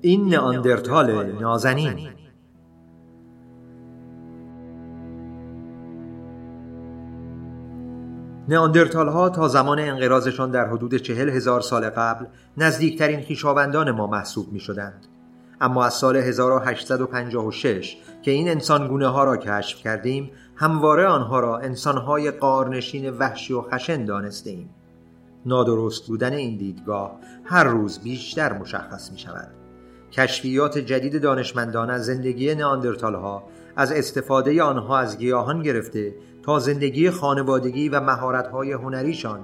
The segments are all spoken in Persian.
این نئاندرتال نازنین نئاندرتال ها تا زمان انقراضشان در حدود چهل هزار سال قبل نزدیکترین خویشاوندان ما محسوب می شدند. اما از سال 1856 که این انسانگونه ها را کشف کردیم همواره آنها را انسانهای قارنشین وحشی و خشن دانسته ایم. نادرست بودن این دیدگاه هر روز بیشتر مشخص می شود. کشفیات جدید دانشمندان از زندگی نئاندرتال ها از استفاده آنها از گیاهان گرفته تا زندگی خانوادگی و مهارت‌های هنریشان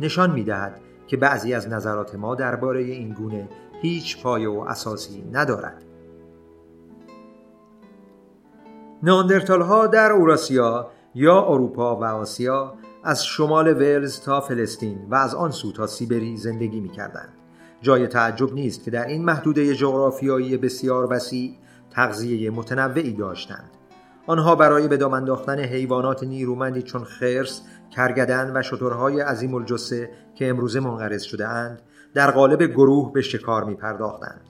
نشان می‌دهد که بعضی از نظرات ما درباره این گونه هیچ پایه و اساسی ندارد. ناندرتال ها در اوراسیا یا اروپا و آسیا از شمال ولز تا فلسطین و از آن سو تا سیبری زندگی می کردند. جای تعجب نیست که در این محدوده جغرافیایی بسیار وسیع تغذیه متنوعی داشتند. آنها برای به دام انداختن حیوانات نیرومندی چون خرس، کرگدن و شترهای عظیم الجسه که امروزه منقرض شده اند در قالب گروه به شکار می پرداختند.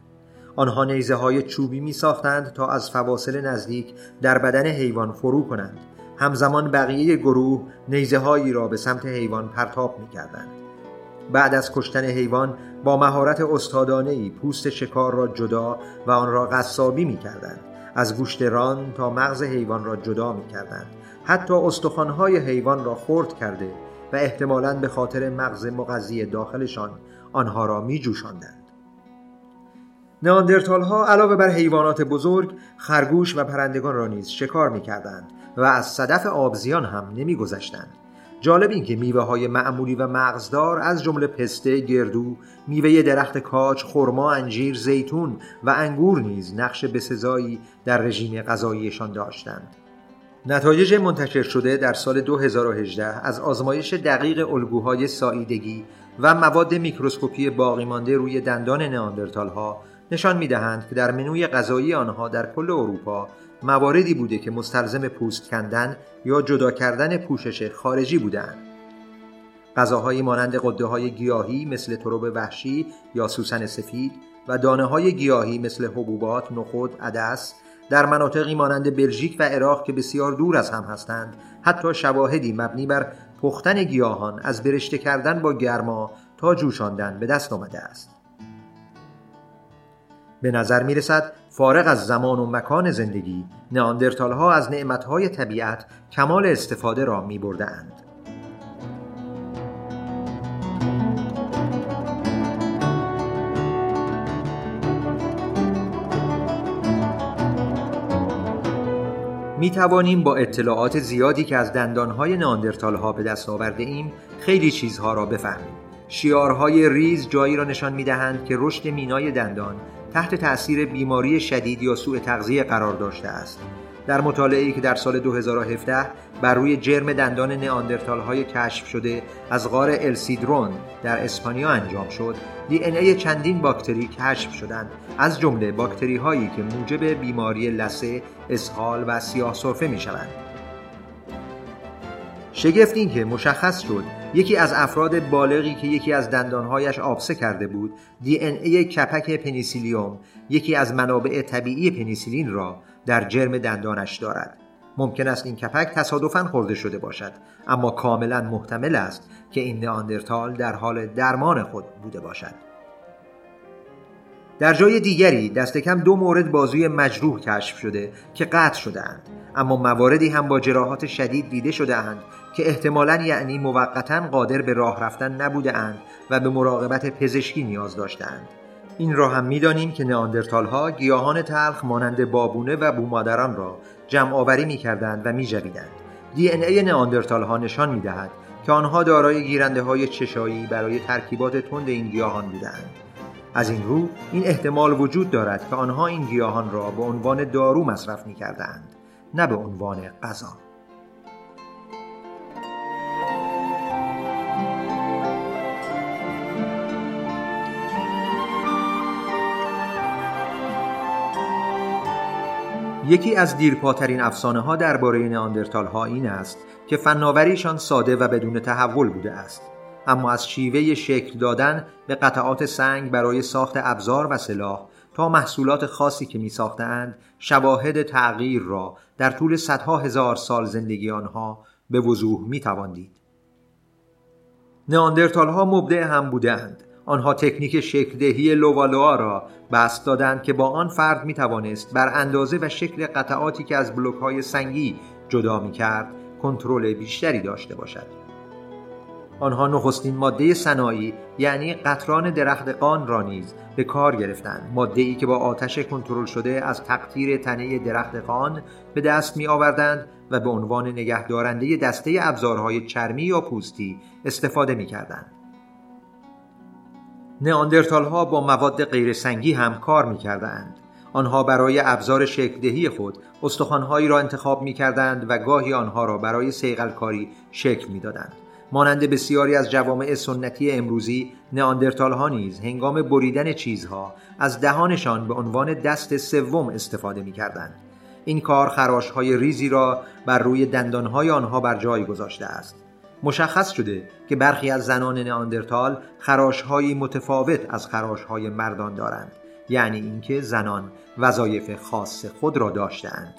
آنها نیزه های چوبی می ساختند تا از فواصل نزدیک در بدن حیوان فرو کنند. همزمان بقیه گروه نیزه هایی را به سمت حیوان پرتاب می کردند. بعد از کشتن حیوان با مهارت استادانه ای پوست شکار را جدا و آن را قصابی می کردند. از گوشت ران تا مغز حیوان را جدا می کردند. حتی استخوانهای حیوان را خرد کرده و احتمالاً به خاطر مغز مغذی داخلشان آنها را می جوشاندند. ناندرتال ها علاوه بر حیوانات بزرگ خرگوش و پرندگان را نیز شکار می کردند و از صدف آبزیان هم نمی گذشتند. جالب این که میوه های معمولی و مغزدار از جمله پسته، گردو، میوه درخت کاج، خرما، انجیر، زیتون و انگور نیز نقش بسزایی در رژیم غذاییشان داشتند. نتایج منتشر شده در سال 2018 از آزمایش دقیق الگوهای ساییدگی و مواد میکروسکوپی باقی مانده روی دندان نئاندرتال ها نشان می دهند که در منوی غذایی آنها در کل اروپا مواردی بوده که مستلزم پوست کندن یا جدا کردن پوشش خارجی بودند. غذاهایی مانند قده های گیاهی مثل تروب وحشی یا سوسن سفید و دانه های گیاهی مثل حبوبات، نخود، عدس در مناطقی مانند بلژیک و عراق که بسیار دور از هم هستند حتی شواهدی مبنی بر پختن گیاهان از برشته کردن با گرما تا جوشاندن به دست آمده است. به نظر می رسد فارغ از زمان و مکان زندگی نئاندرتال ها از نعمت های طبیعت کمال استفاده را می بردند. می توانیم با اطلاعات زیادی که از دندانهای ناندرتال ها به دست آورده ایم خیلی چیزها را بفهمیم. شیارهای ریز جایی را نشان می دهند که رشد مینای دندان تحت تأثیر بیماری شدید یا سوء تغذیه قرار داشته است. در مطالعه‌ای که در سال 2017 بر روی جرم دندان نئاندرتال های کشف شده از غار السیدرون در اسپانیا انجام شد دی ای چندین باکتری کشف شدند از جمله باکتری هایی که موجب بیماری لسه، اسهال و سیاه سرفه می شوند. شگفت این که مشخص شد یکی از افراد بالغی که یکی از دندانهایش آبسه کرده بود دی ای کپک پنیسیلیوم یکی از منابع طبیعی پنیسیلین را در جرم دندانش دارد. ممکن است این کپک تصادفاً خورده شده باشد اما کاملا محتمل است که این نئاندرتال در حال درمان خود بوده باشد. در جای دیگری دست کم دو مورد بازوی مجروح کشف شده که قطع شده اند اما مواردی هم با جراحات شدید دیده شده اند که احتمالا یعنی موقتا قادر به راه رفتن نبوده اند و به مراقبت پزشکی نیاز داشتند این را هم می‌دانیم که نئاندرتال ها گیاهان تلخ مانند بابونه و بومادران را جمع آوری می کردند و می جویدند. دی ان ای نئاندرتال ها نشان می دهد که آنها دارای گیرنده های چشایی برای ترکیبات تند این گیاهان بودند. از این رو این احتمال وجود دارد که آنها این گیاهان را به عنوان دارو مصرف می کردند نه به عنوان غذا. یکی از دیرپاترین افسانه ها درباره نئاندرتال ها این است که فناوریشان ساده و بدون تحول بوده است اما از شیوه شکل دادن به قطعات سنگ برای ساخت ابزار و سلاح تا محصولات خاصی که می ساختند شواهد تغییر را در طول صدها هزار سال زندگی آنها به وضوح می تواندید. نئاندرتال ها مبدع هم بودند آنها تکنیک شکلدهی لووالوا را بست دادند که با آن فرد می توانست بر اندازه و شکل قطعاتی که از بلوک های سنگی جدا می کرد کنترل بیشتری داشته باشد. آنها نخستین ماده صناعی یعنی قطران درخت قان را نیز به کار گرفتند ماده ای که با آتش کنترل شده از تقطیر تنه درخت قان به دست می آوردند و به عنوان نگهدارنده دسته ابزارهای چرمی یا پوستی استفاده می کردند. نئاندرتال ها با مواد غیر سنگی هم کار می کردند. آنها برای ابزار شکلدهی خود استخوانهایی را انتخاب می کردند و گاهی آنها را برای سیغلکاری شکل می دادند. مانند بسیاری از جوامع سنتی امروزی نئاندرتال ها نیز هنگام بریدن چیزها از دهانشان به عنوان دست سوم استفاده می کردند. این کار خراش های ریزی را بر روی دندان های آنها بر جای گذاشته است. مشخص شده که برخی از زنان نئاندرتال خراشهایی متفاوت از خراشهای مردان دارند یعنی اینکه زنان وظایف خاص خود را داشتهاند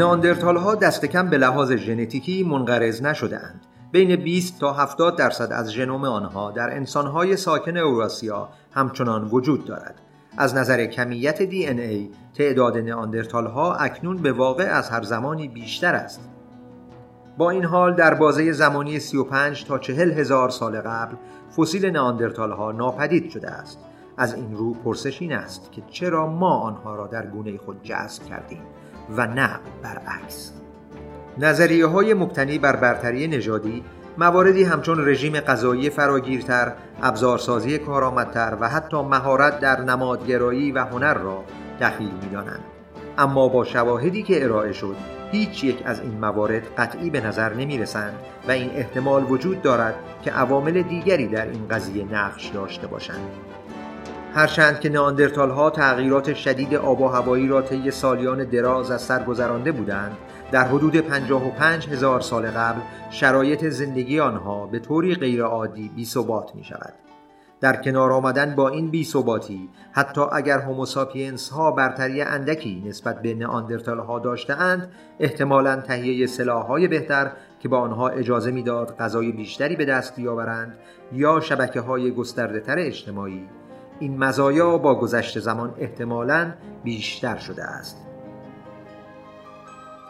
نئاندرتال ها دست کم به لحاظ ژنتیکی منقرض نشده اند. بین 20 تا 70 درصد از ژنوم آنها در انسانهای ساکن اوراسیا همچنان وجود دارد. از نظر کمیت دی ان ای تعداد نئاندرتال ها اکنون به واقع از هر زمانی بیشتر است. با این حال در بازه زمانی 35 تا 40 هزار سال قبل فسیل نئاندرتال ها ناپدید شده است. از این رو پرسش این است که چرا ما آنها را در گونه خود جذب کردیم و نه برعکس نظریه های مبتنی بر برتری نژادی مواردی همچون رژیم غذایی فراگیرتر، ابزارسازی کارآمدتر و حتی مهارت در نمادگرایی و هنر را دخیل می‌دانند. اما با شواهدی که ارائه شد هیچ یک از این موارد قطعی به نظر نمی رسند و این احتمال وجود دارد که عوامل دیگری در این قضیه نقش داشته باشند. هرچند که نئاندرتال ها تغییرات شدید آب و هوایی را طی سالیان دراز از سر گذرانده بودند در حدود 55 هزار سال قبل شرایط زندگی آنها به طوری غیرعادی بی ثبات می شود. در کنار آمدن با این بی ثباتی حتی اگر هوموساپینس ها برتری اندکی نسبت به نئاندرتال ها داشتهاند احتمالا تهیه سلاح های بهتر که با آنها اجازه می‌داد غذای بیشتری به دست بیاورند یا شبکه های گسترده تر اجتماعی این مزایا با گذشت زمان احتمالاً بیشتر شده است.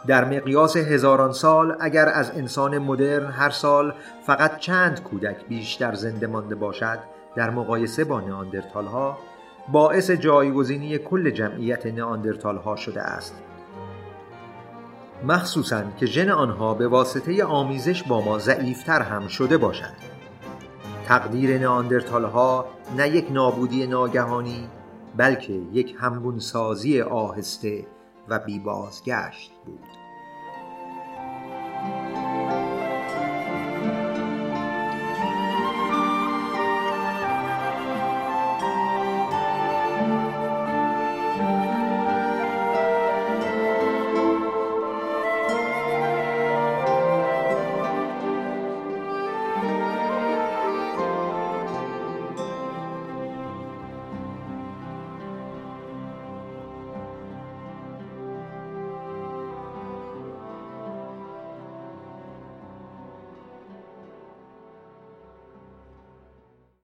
در مقیاس هزاران سال اگر از انسان مدرن هر سال فقط چند کودک بیشتر زنده مانده باشد در مقایسه با نئاندرتال ها باعث جایگزینی کل جمعیت نئاندرتال ها شده است. مخصوصا که ژن آنها به واسطه آمیزش با ما ضعیفتر هم شده باشد. تقدیر نئاندرتال ها نه یک نابودی ناگهانی بلکه یک همگونسازی آهسته و بیبازگشت بود.